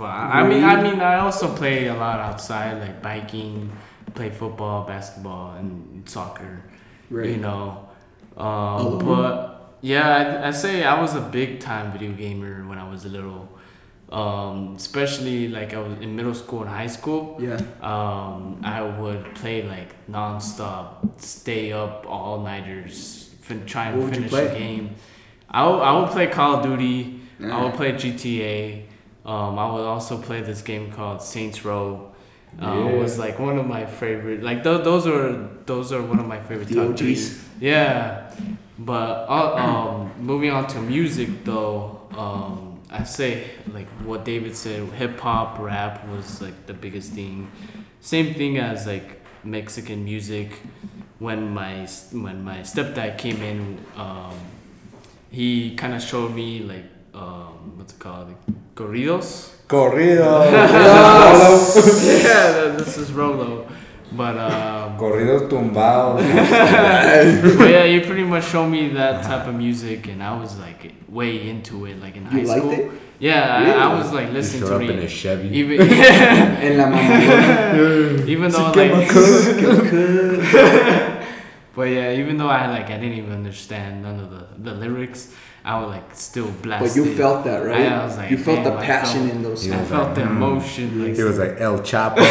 I mean, I mean, I also play a lot outside, like biking, play football, basketball, and soccer. Right. You know, um, but yeah, I, I say I was a big time video gamer when I was a little. Um, especially like I was in middle school and high school. Yeah. Um, I would play like nonstop, stay up all nighters, fin- try and What would you finish the game. I would, I would play Call of Duty. I would play GTA. Um, I would also play this game called Saints Row. Uh, Yeah. was like one of my favorite. Like th- those are those are one of my favorite The OGs. Yeah, but uh, um, moving on to music though, um, I say like what David said, hip hop, rap was like the biggest thing. Same thing as like Mexican music. When my when my stepdad came in, um, he kind of showed me like um, what's it called, like, corridos. Corrido. yeah, this is Rolo. But um, Corridos tumbados. but yeah, you pretty much showed me that type of music, and I was like way into it, like in high You liked school. it? Yeah, I, I was like listening showed to up in a. Chevy. Even En la mamá. even though like, cook, get my cook. but yeah, even though I like I didn't even understand none of the the lyrics, I would like still blast. But you felt that, right? I was like, you felt the passion felt- in those Yeah. I songs. felt the Mm. emotion. Like He was like El Chapo.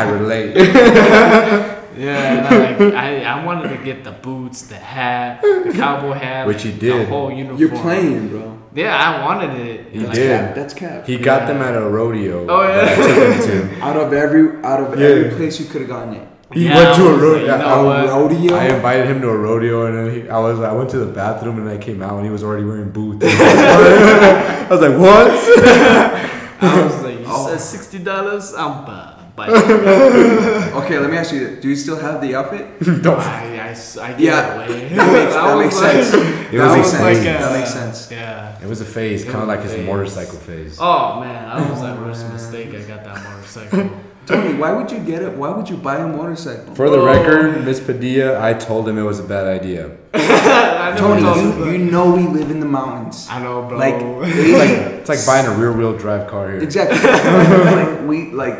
I relate. Yeah, and I, like I, I wanted to get the boots, the hat, the cowboy hat, Which like, you did. The whole uniform. You're playing, bro. Yeah, I wanted it. You Like, did. Cap, that's cap. He got Yeah. them at a rodeo. Oh, yeah. that I took him to. Out of every out of Yeah. every place you could have gotten it. He Yeah, went to a was rodeo. like, you I, know what? rodeo. I invited him to a rodeo, and then he, I was I went to the bathroom, and I came out, and he was already wearing boots. I was like, "What?" I was like, you Oh. said sixty dollars, I'm uh, buying. Okay, let me ask you. Do you still have the outfit? Don't. I, I, s- I gave Yeah, it away. That makes, that was makes like- sense. It that was makes a sense. that uh, makes sense. Yeah. It was a phase, kind of like a his motorcycle phase. Oh man, I was like, Oh, worst mistake. I got that motorcycle. Tony, why would you get it? Why would you buy a motorcycle? For the Oh. record, Miss Padilla, I told him it was a bad idea. Tony, you, you know we live in the mountains. I know, bro. Like, It's like it's like buying a rear wheel drive car here. exactly. like we like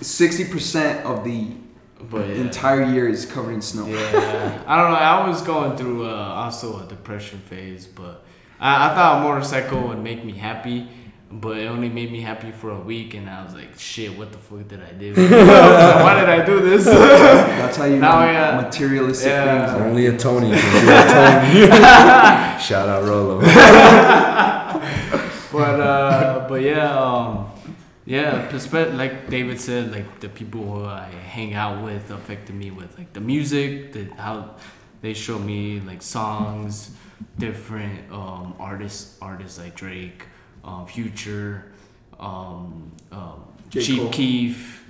sixty percent of the but yeah. entire year is covered in snow. Yeah, I don't know. I was going through uh, also a depression phase, but I, I thought a motorcycle would make me happy, but it only made me happy for a week, and I was like, shit, what the fuck did I do? I was like, Why did I do this? That's how you Now, know yeah. materialistic Yeah. things. Only a Tony can do a Tony. Shout out Rolo. but uh, but yeah, um, yeah. perspe- Like David said, like the people who I hang out with affected me with like the music, the how they show me like songs, different um, artists, artists like Drake, um, Future, um, um, Chief Cole. Keef,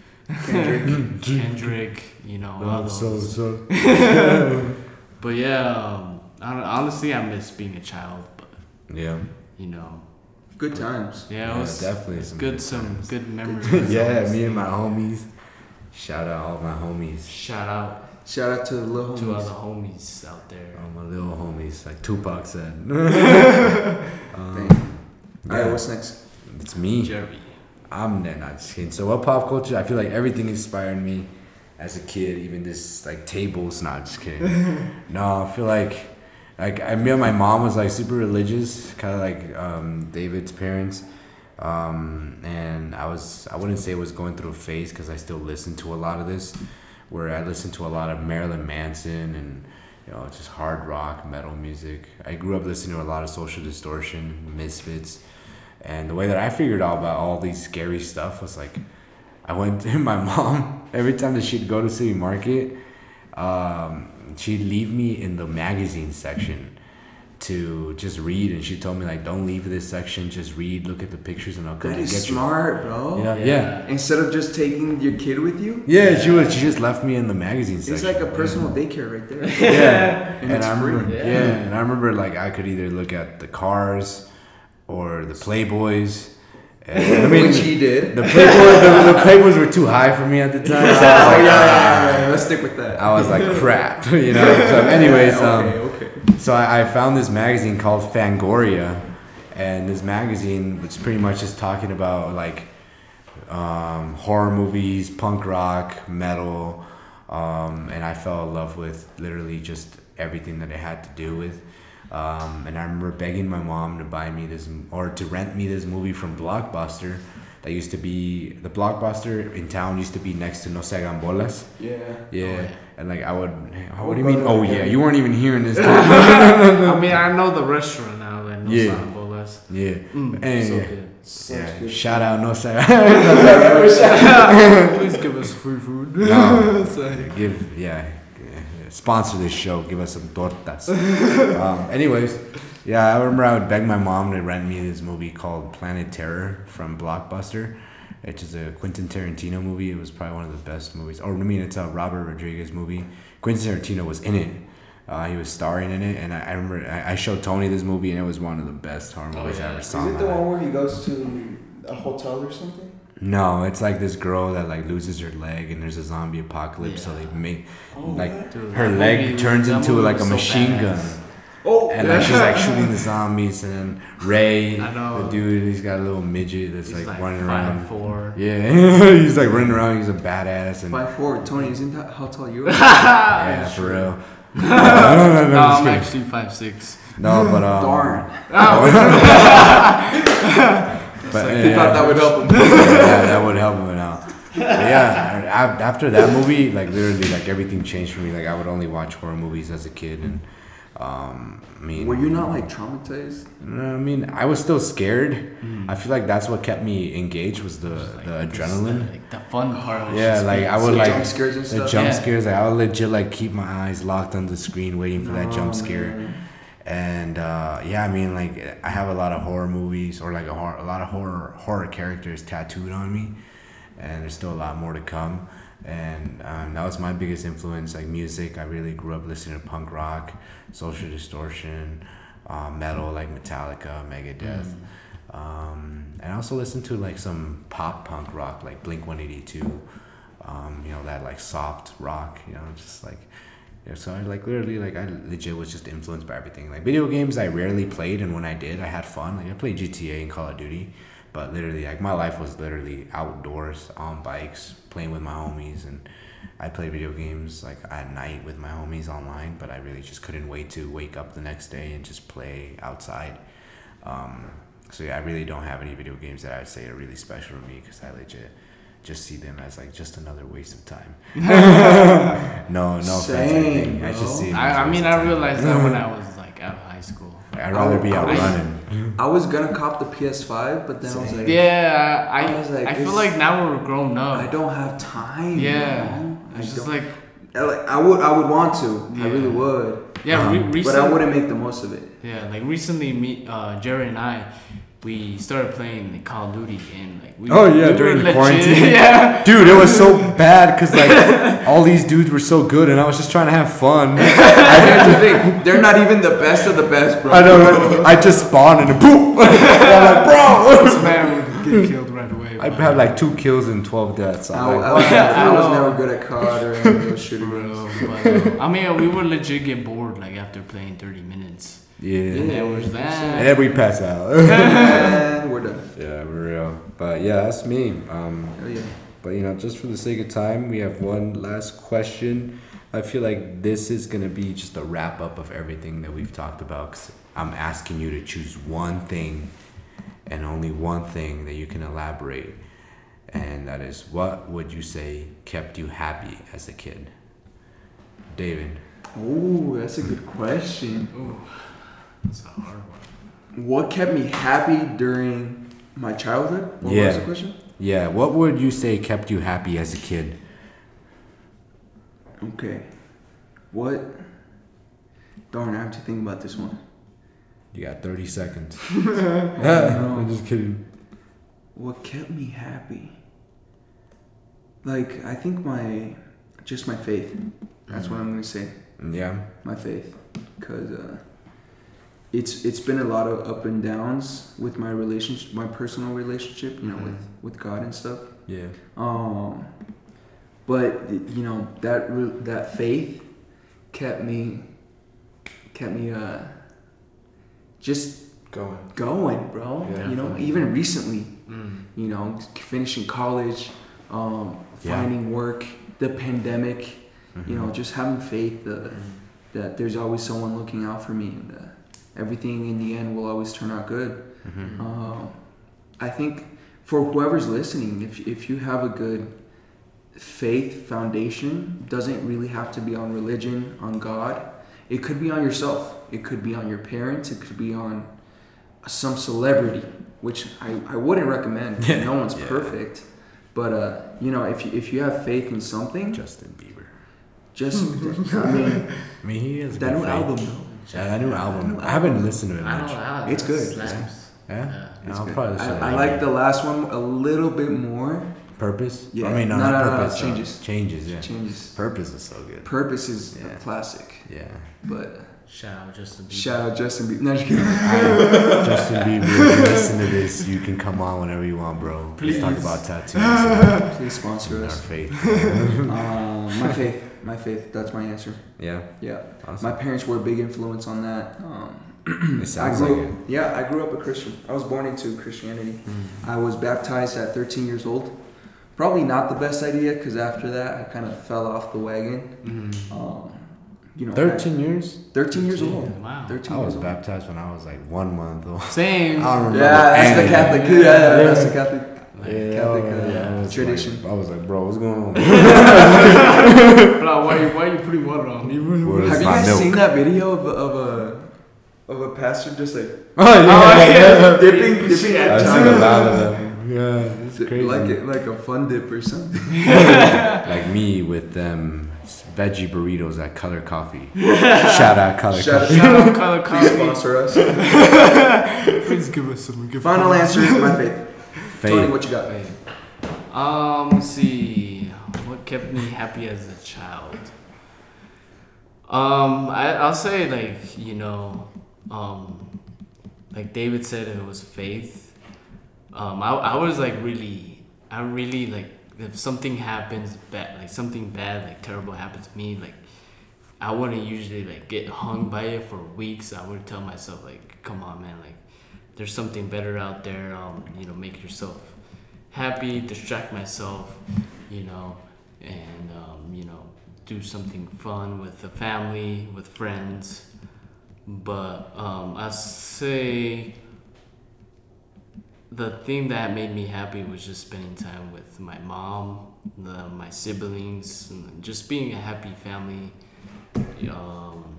Kendrick. Kendrick. You know, all Oh, so those. so. But yeah, um, hon- honestly, I miss being a child. But Yeah. you know, Good times. yeah, it Yeah, was definitely some good. good Some good memories. yeah, me and my homies. Shout out all my homies. Shout out. Shout out to the little to all the homies. homies out there. All my little homies, like Tupac said. um, Dang. All right, yeah, what's next? it's me. Jerry. I'm not not just kidding. So what pop culture? I feel like everything inspired me as a kid. Even this like tables. Not just kidding. no, I feel like like I mean my mom was like super religious, kind of like um, David's parents. Um, and I was I wouldn't say I was going through a phase because I still listen to a lot of this, where I listened to a lot of Marilyn Manson and you know just hard rock metal music. I grew up listening to a lot of Social Distortion, Misfits. And the way that I figured out about all these scary stuff was like, I went to my mom every time that she'd go to City Market, um, she'd leave me in the magazine section to just read, and she told me like, don't leave this section, just read, look at the pictures, and I'll come That and get smart, bro. you. Yeah, yeah, Instead of just taking your kid with you, yeah. She was. She just left me in the magazine it's section. like a personal daycare right there. Yeah, And and, it's I remember, free. yeah. Yeah. and I remember like I could either look at the cars or the Playboys. And, I mean, Which he did. The Playboys, the, the Playboys were too high for me at the time. So I was like, yeah, ah. yeah, yeah. Let's stick with that. I was like, crap, you know. So, anyways, okay, um, okay. so I, I found this magazine called Fangoria, and this magazine was pretty much just talking about like um, horror movies, punk rock, metal, um, and I fell in love with literally just everything that it had to do with. Um, and I remember begging my mom to buy me this or to rent me this movie from Blockbuster. That used to be the Blockbuster in town used to be next to No Se Hagan Bolas. Yeah. Yeah. yeah. And like I would, I what do you mean? Oh again. yeah, you weren't even here in this time. I mean, I know the restaurant now. Like, no Yeah. yeah. Bolas. yeah. Mm, And- so good. Such yeah. good Shout out No Se. Please give us free food. No. Give yeah. Sponsor this show. Give us some tortas. um, anyways, yeah, I remember I would beg my mom to rent me this movie called Planet Terror from Blockbuster. It's is a Quentin Tarantino movie. It was probably one of the best movies. Or I mean, it's a Robert Rodriguez movie. Quentin Tarantino was in it. Uh, he was starring in it, and I, I remember I, I showed Tony this movie, and it was one of the best horror Oh, movies I ever saw. Is it the one where he goes to a hotel or something? No, it's like this girl that like loses her leg, and there's a zombie apocalypse, so Yeah. they make Oh, like? Dude, her leg turns into like a so machine badass. gun, Oh, and like she's like shooting the zombies, and Ray, I know. the dude, he's got a little midget that's He's like, like running five, around. four. Yeah, he's like running around. He's a badass, and Five four. Tony, isn't that how tall you are? yeah, for real. no, no, no, no, No, just I'm actually five six. no, but um, Darn. But He yeah, thought that would help him. yeah, that would help him out. But yeah, a- after that movie, like literally, like everything changed for me. Like I would only watch horror movies as a kid, and um, I mean, Were you not like traumatized? I mean, I was still scared. I feel like that's what kept me engaged was the Like, the this, adrenaline. Like the fun part of. Yeah, like I would like jump scares and the jump Yeah. scares. Like I would legit like keep my eyes locked on the screen, waiting for that jump Oh, scare. man. And uh, yeah, I mean, like I have a lot of horror movies or like a, horror, a lot of horror horror characters tattooed on me, and there's still a lot more to come. And um, that was my biggest influence, like music. I really grew up listening to punk rock, Social Distortion, uh, metal like Metallica, Megadeth. Um, and I also listened to like some pop punk rock, like Blink One Eighty Two. Um, you know that like soft rock. You know, just like yeah, so I like literally like I legit was just influenced by everything. Like video games, I rarely played, and when I did, I had fun. Like I played GTA and Call of Duty, but literally like my life was literally outdoors on bikes, playing with my homies, and I played video games like at night with my homies online. But I really just couldn't wait to wake up the next day and just play outside. Um, so yeah, I really don't have any video games that I would say are really special to me because I legit just see them as like just another waste of time. no, no Same, anything. I just see. Them as I, I a mean, of I time. realized that when I was like out of high school. I'd rather be out I- running. I was gonna cop the PS5, but then I was like, Yeah, I, I was like, I feel like now we're grown up. I don't have time. Yeah, you know? I it's just don't- like I like I would I would want to. I really would. yeah, re- Um, But. I wouldn't make the most of it. Yeah, like recently, me, uh, Jerry and I, we started playing Call of Duty and like we. Oh, yeah, we were during the legit- quarantine. yeah. Dude, it was so bad because like all these dudes were so good, and I was just trying to have fun. Here's the thing, they're not even the best of the best, bro. I know. right? I just spawned and boom. I'm like, bro. This man would get killed right away. I have like two kills and twelve deaths. I, I'm I, was, never, I was I know. never good at COD or any of those shooter Bro, but, uh, I mean, we would legit get bored like after playing 30 minutes. And yeah. there was And that. then we pass out. and we're done. yeah, we're real. But yeah, that's me. Um, Oh yeah. But you know, just for the sake of time, we have one last question. I feel like this is gonna be just a wrap up of everything that we've talked about. Cause I'm asking you to choose one thing, and only one thing that you can elaborate, and that is what would you say kept you happy as a kid? David. Oh, that's a good question. Ooh, that's a hard one. What kept me happy during my childhood? What was Yeah. the question? Yeah, what would you say kept you happy as a kid? Okay. What? Darn, I have to think about this one. You got 30 seconds. no. I'm just kidding. What kept me happy? Like, I think my, just my faith. That's what I'm gonna say. Yeah. My faith, cause uh, it's it's been a lot of up and downs with my relationship, my personal relationship, you know, with with God and stuff. Yeah. Um, but you know that that faith kept me kept me uh just Going. going, bro. Yeah. you know, Definitely. even recently, Mm. you know, finishing college, um, Yeah. finding work, the pandemic, you know, just having faith uh, that there's always someone looking out for me and uh, everything in the end will always turn out good. Mhm. Um, I think for whoever's listening, if, if you have a good faith foundation, doesn't really have to be on religion, on God. It could be on yourself. It could be on your parents. It could be on some celebrity, which I, I wouldn't recommend. Yeah. No one's Yeah. perfect. But, uh, you know, if you, if you have faith in something, Justin Bieber. just, I mean, I mean, he has that new album, though. Yeah, that new album. new I haven't album. listened to it I much. don't know. It's good. Slaps. Yeah? Yeah. It's I'll good. probably listen to I, I it. like the last one a little bit more. Purpose? Yeah. I mean, no, No, not no, no, no, purpose. uh, Changes. changes, yeah. Changes. Purpose is so good. Purpose is Yeah. a classic, Yeah. but Shout out Justin Bieber. shout out Justin Bieber. No, just kidding. Alright, Justin Bieber, if you listen to this, you can come on whenever you want, bro. Please talk about tattoos Please sponsor us. our us. faith. Um, my faith, my faith. That's my answer. Yeah. Yeah, Awesome. my parents were a big influence on that. Um, It I sounds grew, like it. yeah, I grew up a Christian. I was born into Christianity. I was baptized at 13 years old. Probably not the best idea because after that I kind of fell off the wagon. Mm. Um, you know, 13 years? I- 13 years old. Wow. 13 I years was old. baptized when I was like one month old. Same. I don't remember. Yeah, that's the anything. Catholic. Yeah, yeah, that's the Catholic. Yeah, Catholic, I was- uh, I tradition. Like, I was like, bro, what's going on? Bro, why, you- why you putting water on me? Where's Have you guys milk? seen that video of of a of a pastor just like Oh, yeah. dipping dipping Yeah, I've at seen a lot of them. Yeah, it's crazy. like it like a fun dip or something. Like me with them veggie burritos at Color Coffee. Shout out Color Shout Coffee. Shout out Color Coffee. Please sponsor us. Please give us some. Give Final answer, is my faith. Tony, Faith. what you got? Um, let's see. What kept me happy as a child? Um, I, I'll say like you know, um, like David said, it was faith. Um, I, I was like really, I really like if something happens bad, like something bad, like terrible happens to me, like I wouldn't usually like get hung by it for weeks. I would tell myself like, come on, man, like there's something better out there. Um, you know, make yourself happy, distract myself, you know, and um, you know, do something fun with the family, with friends. But um, I say the thing that made me happy was just spending time with my mom, the, my siblings, and just being a happy family. Um,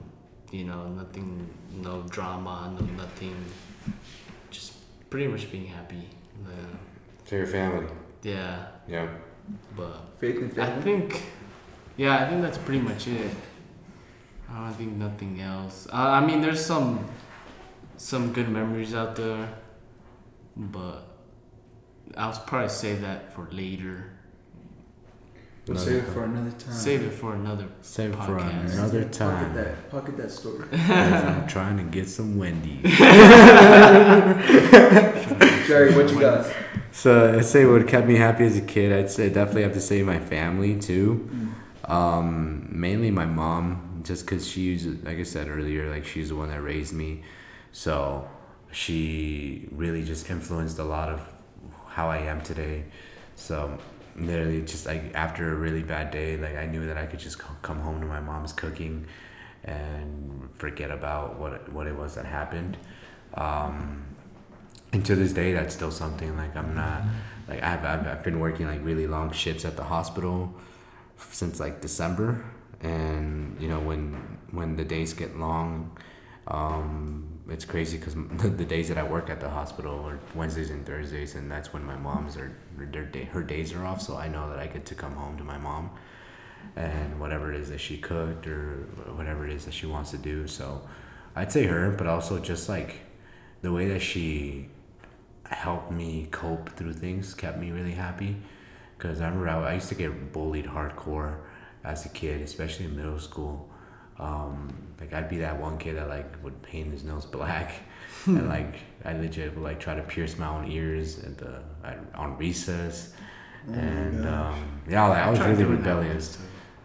you know, nothing, no drama, no nothing. Just pretty much being happy. Yeah. To your family. Yeah, Yeah. but Faith and I think, yeah, I think that's pretty much it. I don't think nothing else. Uh, I mean, there's some some good memories out there, but I'll probably save that for later. We'll save it for another time. Save it for another. Save it for Podcast. another Pocket time. that. Pocket that story. 'Cause I'm trying to get some Wendy's. Jerry, what you got? So I'd say what kept me happy as a kid. I'd say definitely have to say my family too. Um, mainly my mom, just because she's like I said earlier, like she's the one that raised me, so she really just influenced a lot of how I am today. So literally, just like after a really bad day, like I knew that I could just co- come home to my mom's cooking and forget about what what it was that happened. Um, and to this day that's still something like i'm not like I've, I've, I've been working like really long shifts at the hospital since like december and you know when when the days get long um, it's crazy because the days that i work at the hospital are wednesdays and thursdays and that's when my mom's are their day her days are off so i know that i get to come home to my mom and whatever it is that she cooked or whatever it is that she wants to do so i'd say her but also just like the way that she helped me cope through things kept me really happy because I remember I, I used to get bullied hardcore as a kid, especially in middle school. Um, like I'd be that one kid that like would paint his nose black, and like I legit would like try to pierce my own ears at the at, on recess, and um, yeah, like, I was really rebellious.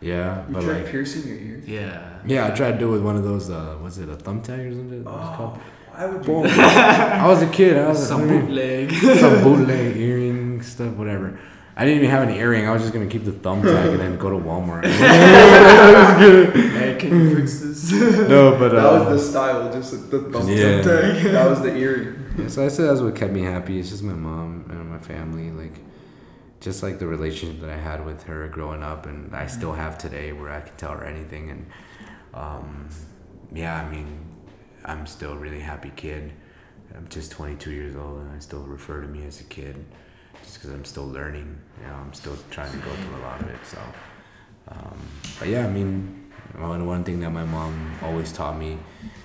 Yeah, You but tried like piercing your ears? Yeah. yeah, I tried to do it with one of those. Uh, was it a thumbtack or something? What was called? Why would Boom. I was a kid. I was Some I mean, bootleg. some bootleg earring stuff, whatever. I didn't even have an earring. I was just gonna keep the thumb thumbtack and then go to Walmart. hey, can you fix this? no, but That uh, was the style, just the thumb Yeah. tag. That was the earring. yeah, so I said that's what kept me happy. It's just my mom and my family, like just like the relationship that I had with her growing up, and I still have today, where I can tell her anything. And um, yeah, I mean, I'm still a really happy kid. I'm just 22 years old, and I still refer to me as a kid, just because I'm still learning. You know, I'm still trying to go through a lot of it. So, um, but yeah, I mean, one one thing that my mom always taught me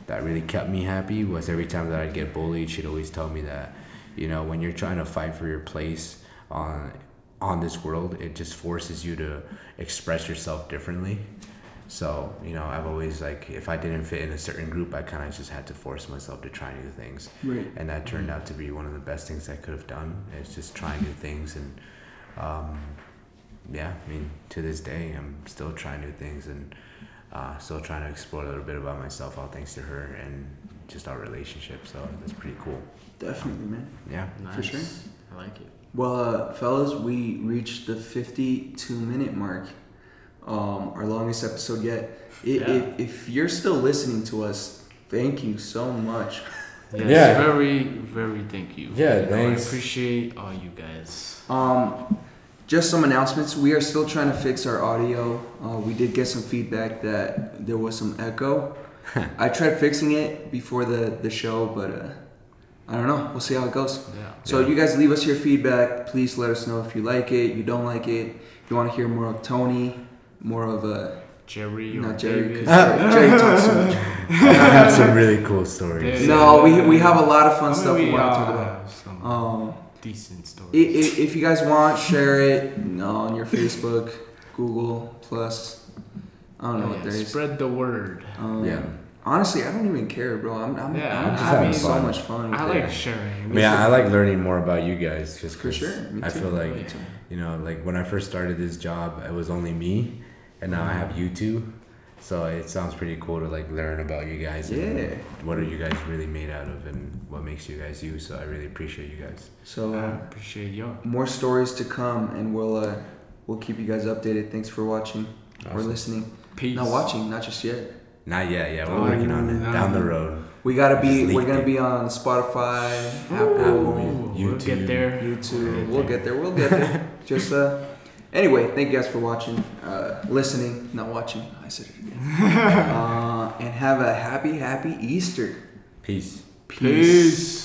that really kept me happy was every time that I'd get bullied, she'd always tell me that, you know, when you're trying to fight for your place on on this world, it just forces you to express yourself differently. So, you know, I've always like if I didn't fit in a certain group, I kind of just had to force myself to try new things. Right. And that turned out to be one of the best things I could have done. Is just trying new things and um, yeah, I mean, to this day, I'm still trying new things and uh, still trying to explore a little bit about myself, all thanks to her and just our relationship. So that's pretty cool. Definitely, man. Yeah. nice. For sure. I like it. Well, uh, fellas, we reached the 52 minute mark, um, our longest episode yet. I Yeah. if, if you're still listening to us, thank you so much. Yes, Yeah. very, very thank you. Yeah, You know. I appreciate all you guys. Um, just some announcements. We are still trying to fix our audio. Uh, we did get some feedback that there was some echo. I tried fixing it before the, the show, but uh, I don't know. We'll see how it goes. Yeah. So Yeah. you guys leave us your feedback. Please let us know if you like it, you don't like it. You want to hear more of Tony, more of a Jerry or not Jerry, David. 'cause Jerry, Jerry talks too much. I have some really cool stories. Yeah. No, we, we have a lot of fun I mean, stuff we we want to all talk about. have some Um, decent stories. i- i- if you guys want, share it on your Facebook, Google Plus. I don't know Oh, what yeah, there is. Spread the word. Um, Yeah. Honestly, I don't even care, bro. I'm, I'm, Yeah, I'm I just having mean- so much fun. With I it. like sharing. I mean, I, I like learning more about you guys just For 'cause sure, me I too. feel like, Me you know, like when I first started this job, it was only me, and now I have you two. So it sounds pretty cool to like learn about you guys. and Yeah. What are you guys really made out of, and what makes you guys you? So I really appreciate you guys. So I uh, appreciate y'all. more stories to come, and we'll uh, we'll keep you guys updated. Thanks for watching or Awesome. listening. Peace. Not watching, not just yet. Not yet. Yeah, we're Oh, working on it no. down the road. We gotta be. We're gonna it. be on Spotify, Ooh, Apple, we'll YouTube. get there. YouTube. We'll get there. We'll get there. Just uh. Anyway, thank you guys for watching, uh, listening, not watching. I said it again. uh, and have a happy, happy Easter. Peace. Peace.